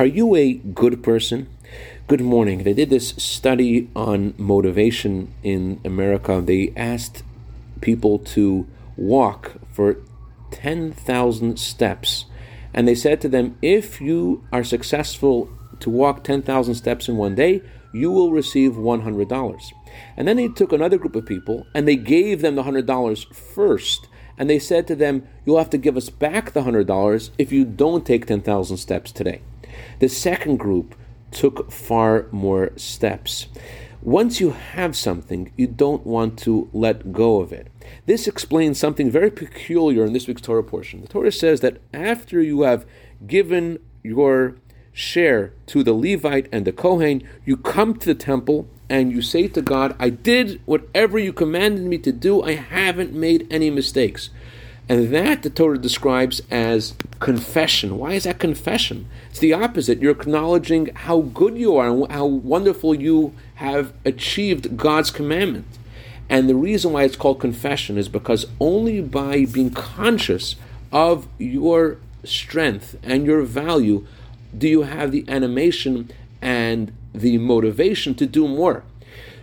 Are you a good person? Good morning. They did this study on motivation in America. They asked people to walk for 10,000 steps. And they said to them, if you are successful to walk 10,000 steps in one day, you will receive $100. And then they took another group of people and they gave them the $100 first. And they said to them, You'll have to give us back the $100 if you don't take 10,000 steps today. The second group took far more steps. Once you have something, you don't want to let go of it. This explains something very peculiar in this week's Torah portion. The Torah says that after you have given your share to the Levite and the Kohen, you come to the temple and you say to God, I did whatever you commanded me to do, I haven't made any mistakes. And that the Torah describes as confession. Why is that confession? It's the opposite. You're acknowledging how good you are and how wonderful you have achieved God's commandment. And the reason why it's called confession is because only by being conscious of your strength and your value do you have the animation and the motivation to do more.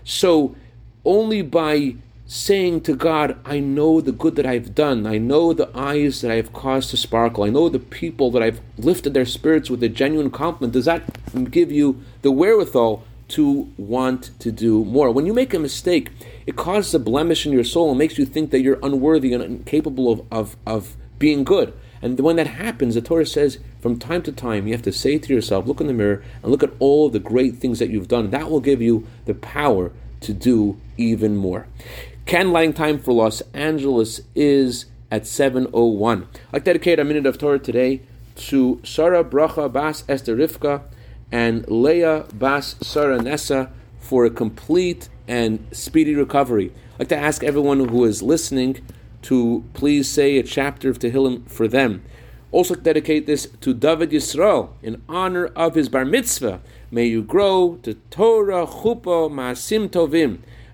So only by saying to God, I know the good that I've done. I know the eyes that I have caused to sparkle. I know the people that I've lifted their spirits with a genuine compliment. Does that give you the wherewithal to want to do more? When you make a mistake, it causes a blemish in your soul and makes you think that you're unworthy and incapable of, of, of being good. And when that happens, the Torah says from time to time you have to say to yourself, look in the mirror and look at all the great things that you've done. That will give you the power to do even more. Can lighting time for Los Angeles is at 7.01. I'd dedicate a minute of Torah today to Sarah Bracha Bas Esther Rivka and Leah Bas Sarah Nessa for a complete and speedy recovery. I'd like to ask everyone who is listening to please say a chapter of Tehillim for them. Also dedicate this to David Yisrael in honor of his bar mitzvah. May you grow to Torah, Chuppah, Maasim Tovim.